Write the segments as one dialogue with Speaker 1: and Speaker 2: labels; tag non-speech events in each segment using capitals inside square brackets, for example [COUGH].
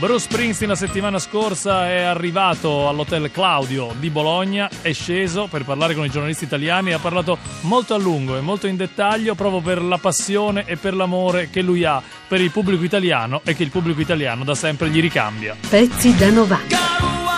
Speaker 1: Bruce Springsteen la settimana scorsa è arrivato all'hotel Claudio di Bologna, è sceso per parlare con i giornalisti italiani e ha parlato molto a lungo e molto in dettaglio proprio per la passione e per l'amore che lui ha per il pubblico italiano e che il pubblico italiano da sempre gli ricambia.
Speaker 2: Pezzi da 90.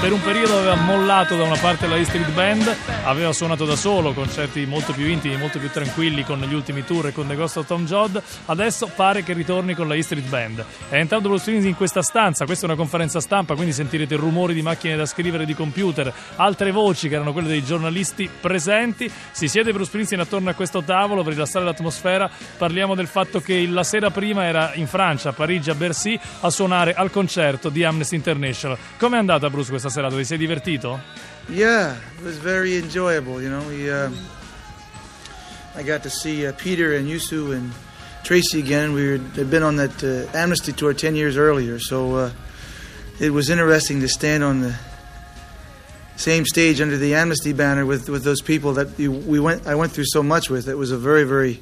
Speaker 1: Per un periodo aveva mollato da una parte la E Street Band, aveva suonato da solo concerti molto più intimi, molto più tranquilli con gli ultimi tour e con The Ghost of Tom Jodd. Adesso pare che ritorni con la E Street Band. È entrato Bruce Springsteen in questa stanza, questa è una conferenza stampa, quindi sentirete rumori di macchine da scrivere di computer, altre voci che erano quelle dei giornalisti presenti. Si siede Bruce Springsteen attorno a questo tavolo per rilassare l'atmosfera. Parliamo del fatto che la sera prima era in Francia, a Parigi, a Bercy, a suonare al concerto di Amnesty International. Come è andata Bruce questa Ti sei divertito?
Speaker 3: Yeah, it was very enjoyable. You know, we, uh, I got to see uh, Peter and Yusu and Tracy again. We had been on that uh, Amnesty tour ten years earlier, so uh, it was interesting to stand on the same stage under the Amnesty banner with with those people that you, we went. I went through so much with. It was a very very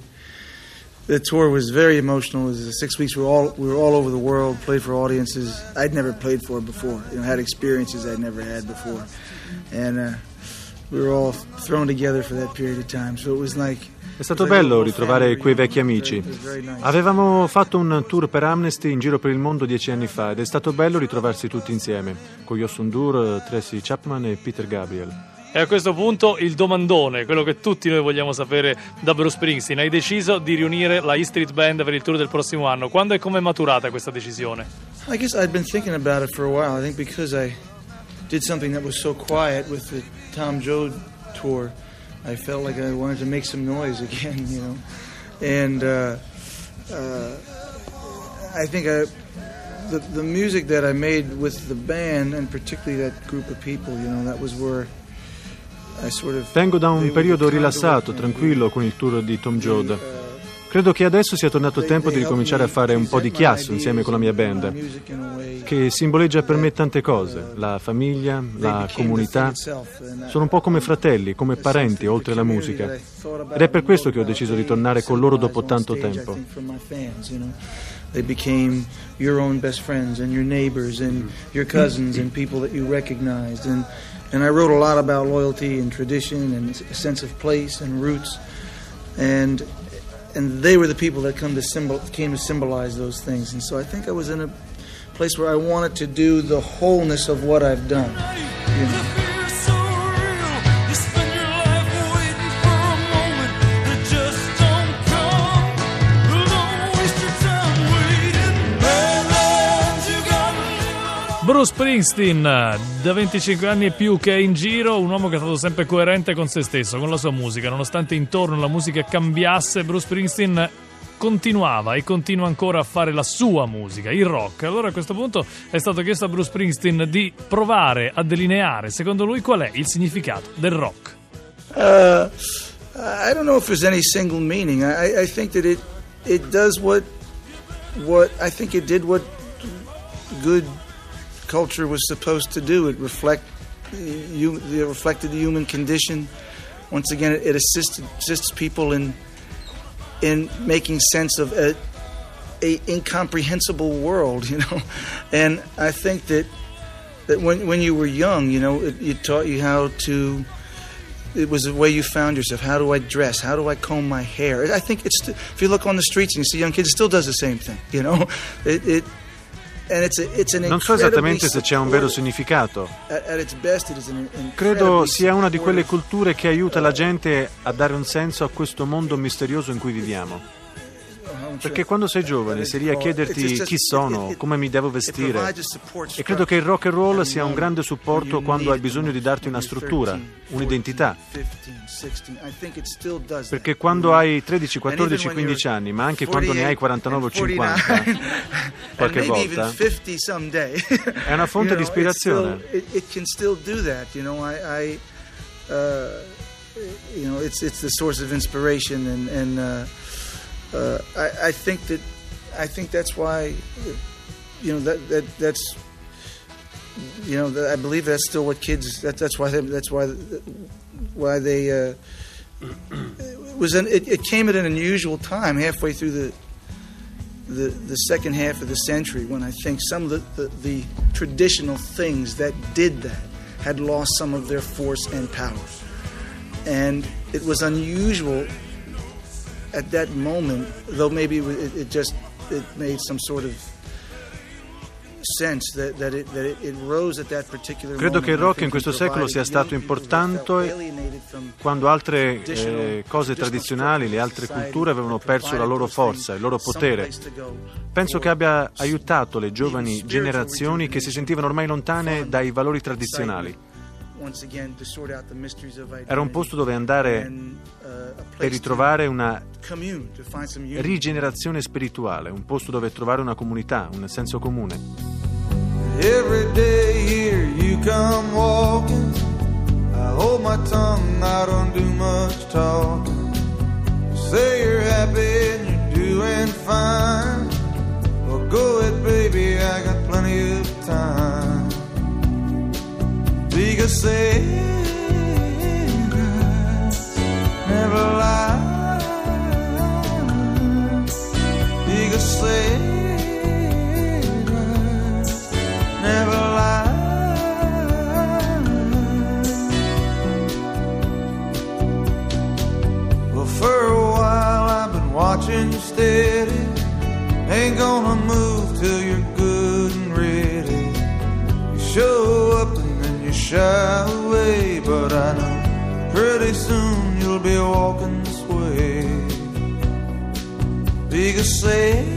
Speaker 3: the tour was very emotional. It was six weeks. We were all we were all over the world. Played for audiences I'd never played for before. You know, had experiences I'd never had before, and uh, we were all thrown together for that period of time. So it was like.
Speaker 4: È stato bello ritrovare quei vecchi amici. Avevamo fatto un tour per Amnesty in giro per il mondo dieci anni fa ed è stato bello ritrovarsi tutti insieme, con Yosundur, Tracy Chapman e Peter Gabriel.
Speaker 1: E a questo punto il domandone, quello che tutti noi vogliamo sapere da Bruce Springsteen. Hai deciso di riunire la E Street Band per il tour del prossimo anno. Quando e come è maturata questa decisione?
Speaker 3: I guess I'd been thinking about it for a while. I think because I did something that was so quiet with the Tom Joad tour, I felt like I wanted to make some noise [LAUGHS] again, you know. And uh, uh, I think I, the the music that I made with the band, and particularly that group of people, you know, that was where.
Speaker 4: Vengo da un periodo rilassato, tranquillo con il tour di Tom Joad. Credo che adesso sia tornato il tempo di ricominciare a fare un po' di chiasso insieme con la mia band, che simboleggia per me tante cose, la famiglia, la comunità. Sono un po' come fratelli, come parenti, oltre alla musica. Ed è per questo che ho deciso di tornare con loro dopo tanto tempo.
Speaker 3: They became your own best friends and your neighbors and your cousins and people that you recognized. And, and I wrote a lot about loyalty and tradition and sense of place and roots. And and they were the people that come to symbol came to symbolize those things. And so I think I was in a place where I wanted to do the wholeness of what I've done. You know.
Speaker 1: Bruce Springsteen, da 25 anni e più che è in giro, un uomo che è stato sempre coerente con se stesso, con la sua musica, nonostante intorno la musica cambiasse, Bruce Springsteen continuava e continua ancora a fare la sua musica, il rock. Allora a questo punto è stato chiesto a Bruce Springsteen di provare a delineare, secondo lui, qual è il significato del rock.
Speaker 3: Uh, I don't know if there's any single meaning. I, I think that it it does what what I think it did what good culture was supposed to do. It reflect you it reflected the human condition. Once again, it, it assisted assists people in in making sense of a, a incomprehensible world. You know, [LAUGHS] and I think that that when when you were young, you know, it, it taught you how to it was the way you found yourself. How do I dress? How do I comb my hair? I think it's if you look on the streets and you see young kids, it still does the same thing. You know, [LAUGHS] it. it
Speaker 4: Non so esattamente se c'è un vero significato. Credo sia una di quelle culture che aiuta la gente a dare un senso a questo mondo misterioso in cui viviamo. Perché quando sei giovane sei lì a chiederti chi sono, come mi devo vestire. E credo che il rock and roll sia un grande supporto quando hai bisogno di darti una struttura, un'identità. Perché quando hai 13, 14, 15 anni, ma anche quando ne hai 49 o 50, qualche volta,
Speaker 3: è
Speaker 4: una fonte di ispirazione.
Speaker 3: Uh, you know, it's it's the source of inspiration, and and uh, uh, I, I think that I think that's why, you know, that that that's. You know, that I believe that's still what kids. That, that's why. They, that's why. Why they. Uh, it was. An, it, it came at an unusual time, halfway through the the, the second half of the century when I think some of the, the, the traditional things that did that had lost some of their force and power. And it was unusual at that moment, though maybe it, it just it made some sort of
Speaker 5: Credo che il rock in questo secolo sia stato importante quando altre eh, cose tradizionali, le altre culture avevano perso la loro forza, il loro potere. Penso che abbia aiutato le giovani generazioni che si sentivano ormai lontane dai valori tradizionali. Era un posto dove andare uh, per ritrovare una rigenerazione spirituale, un posto dove trovare una comunità, un senso comune. Every day here you come walking. I hold my tongue, I don't do much talking. You say you're happy and you're doing fine. Well, go ahead, Because say never lie. Because say watching you steady. Ain't gonna move shy away, but I know pretty soon you'll be walking this way. Because sailors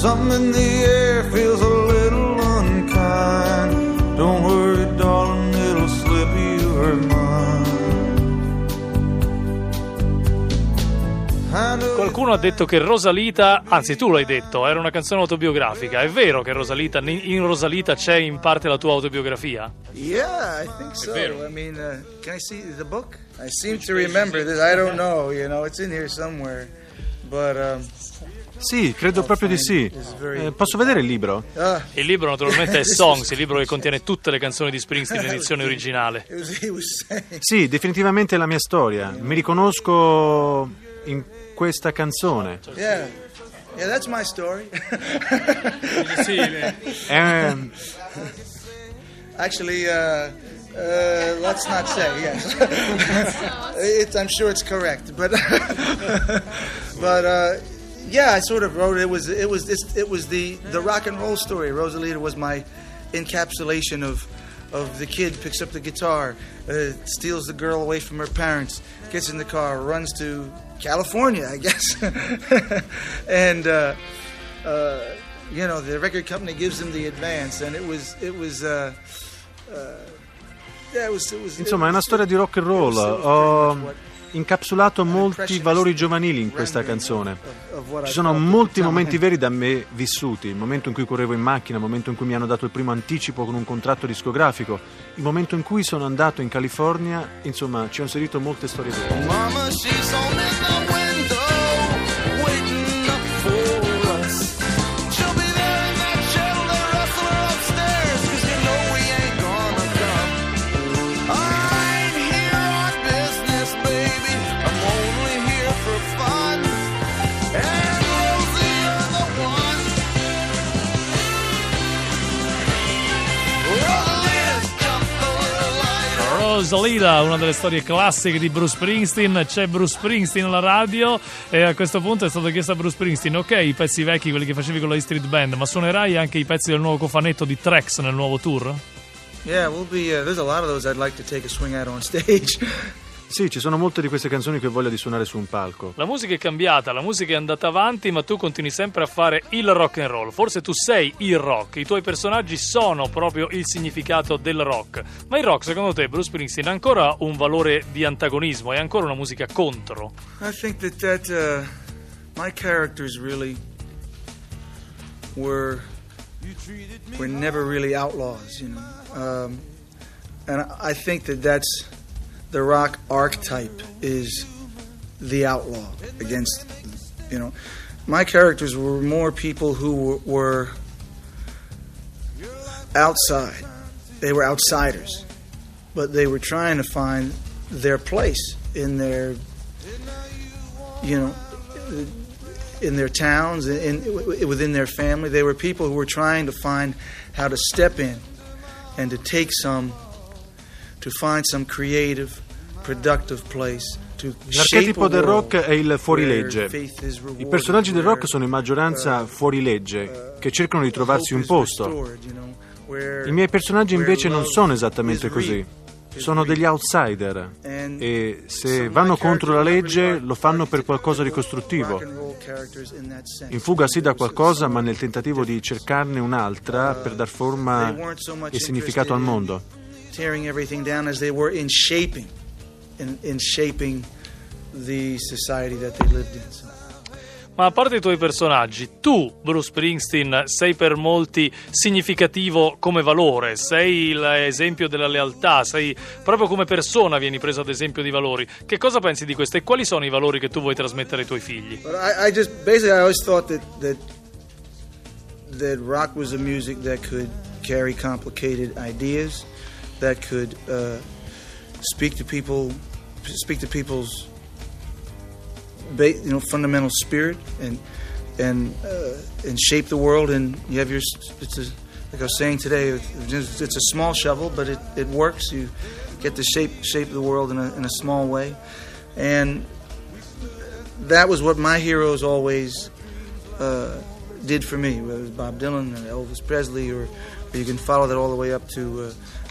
Speaker 5: something in the air feels a little unkind. Don't worry, darling, it'll slip your mind. Qualcuno ha detto che Rosalita, anzi tu l'hai detto, era una canzone autobiografica. È vero che Rosalita, in Rosalita c'è in parte la tua autobiografia?
Speaker 3: Yeah, I think so. I mean, uh, can I see the book? I seem to remember this. I don't [LAUGHS] know, you know, it's in here somewhere. But um,
Speaker 5: sì, credo proprio di sì. Eh, posso vedere il libro?
Speaker 1: Il libro naturalmente è Songs, il libro che contiene tutte le canzoni di Springsteen in edizione originale.
Speaker 5: Sì, definitivamente è la mia storia. Mi riconosco in questa canzone.
Speaker 3: Yeah. Yeah, that's my story.
Speaker 5: um,
Speaker 3: Actually, uh, uh, let's not say. Yes, [LAUGHS] it's, I'm sure it's correct, but [LAUGHS] but uh, yeah, I sort of wrote it. It was it was this, it was the the rock and roll story. Rosalita was my encapsulation of of the kid picks up the guitar, uh, steals the girl away from her parents, gets in the car, runs to California, I guess, [LAUGHS] and uh, uh, you know the record company gives him the advance, and it was it was. Uh, uh,
Speaker 5: yeah, it was, it was, Insomma, è una storia di rock and roll. Incapsulato molti valori giovanili in questa canzone. Ci sono molti momenti veri da me vissuti, il momento in cui correvo in macchina, il momento in cui mi hanno dato il primo anticipo con un contratto discografico, il momento in cui sono andato in California, insomma ci ho inserito molte storie vere.
Speaker 1: Rosalita, una delle storie classiche di Bruce Springsteen. C'è Bruce Springsteen alla radio e a questo punto è stato chiesto a Bruce Springsteen: ok, i pezzi vecchi, quelli che facevi con la Street Band, ma suonerai anche i pezzi del nuovo cofanetto di Trex nel nuovo tour?
Speaker 3: Yeah, we'll be. Uh, there's a lot of those I'd like to take a swing at on stage. [LAUGHS]
Speaker 5: Sì, ci sono molte di queste canzoni che ho voglia di suonare su un palco.
Speaker 1: La musica è cambiata, la musica è andata avanti, ma tu continui sempre a fare il rock and roll. Forse tu sei il rock, i tuoi personaggi sono proprio il significato del rock. Ma il rock, secondo te, Bruce Springsteen, ha ancora un valore di antagonismo? È ancora una musica contro?
Speaker 3: I think that, that uh, my characters really were were never really outlaws, you know. Um, and I think that that's the rock archetype is the outlaw against, you know. My characters were more people who were outside. They were outsiders, but they were trying to find their place in their, you know, in their towns, in, within their family. They were people who were trying to find how to step in and to take some, to find some creative, productive place
Speaker 4: L'archetipo del rock è il fuorilegge. I personaggi del rock sono in maggioranza fuorilegge, che cercano di trovarsi un posto. I miei personaggi invece non sono esattamente così. Sono degli outsider e se vanno contro la legge lo fanno per qualcosa di costruttivo. In fuga sì da qualcosa, ma nel tentativo di cercarne un'altra per dar forma e significato al mondo. Tearing everything down as they were in shaping,
Speaker 1: in, in shaping the society that they lived in. So. Ma a parte i tuoi personaggi, tu, Bruce Springsteen, sei per molti significativo come valore, sei l'esempio della lealtà, sei proprio come persona vieni preso ad esempio di valori. Che cosa pensi di questo e quali sono i valori che tu vuoi trasmettere ai tuoi figli?
Speaker 3: I, I just basically I always thought that, that that rock was a music that could carry complicated ideas, that could uh, speak to people, speak to people's you know fundamental spirit and and uh, and shape the world. And you have your it's a, like I was saying today, it's a small shovel, but it, it works. You get to shape shape the world in a, in a small way, and that was what my heroes always uh, did for me. Whether it was Bob Dylan or Elvis Presley, or,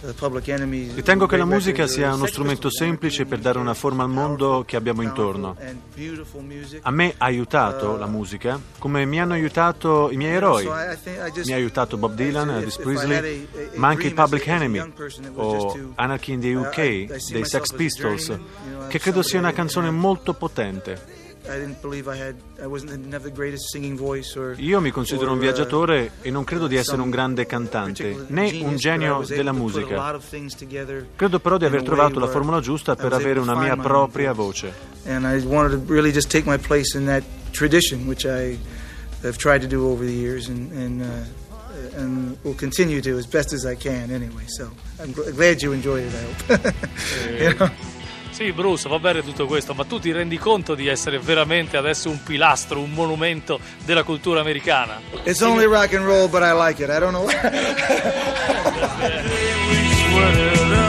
Speaker 3: Uh,
Speaker 4: Ritengo che la musica sia uno strumento semplice per dare una forma al mondo che abbiamo intorno. A me ha aiutato la musica come mi hanno aiutato i miei eroi. Mi ha aiutato Bob Dylan, Elvis Presley, ma anche Public Enemy o Anarchy in the UK dei Sex Pistols, che credo sia una canzone molto potente. Io mi considero un uh, viaggiatore e non credo di essere un grande cantante, né un genio della musica. Credo però di aver trovato la formula giusta per avere una mia propria voce. And I wanted to really just take my place in that tradition, which I have tried to do over the years and, and uh, and will continue to as best as I can anyway. So I'm glad you enjoyed it. I hope. [LAUGHS] you know?
Speaker 1: Sì, Bruce, va bene tutto questo, ma tu ti rendi conto di essere veramente adesso un pilastro, un monumento della cultura americana?
Speaker 3: It's only rock and roll, but I like it. I don't know [LAUGHS]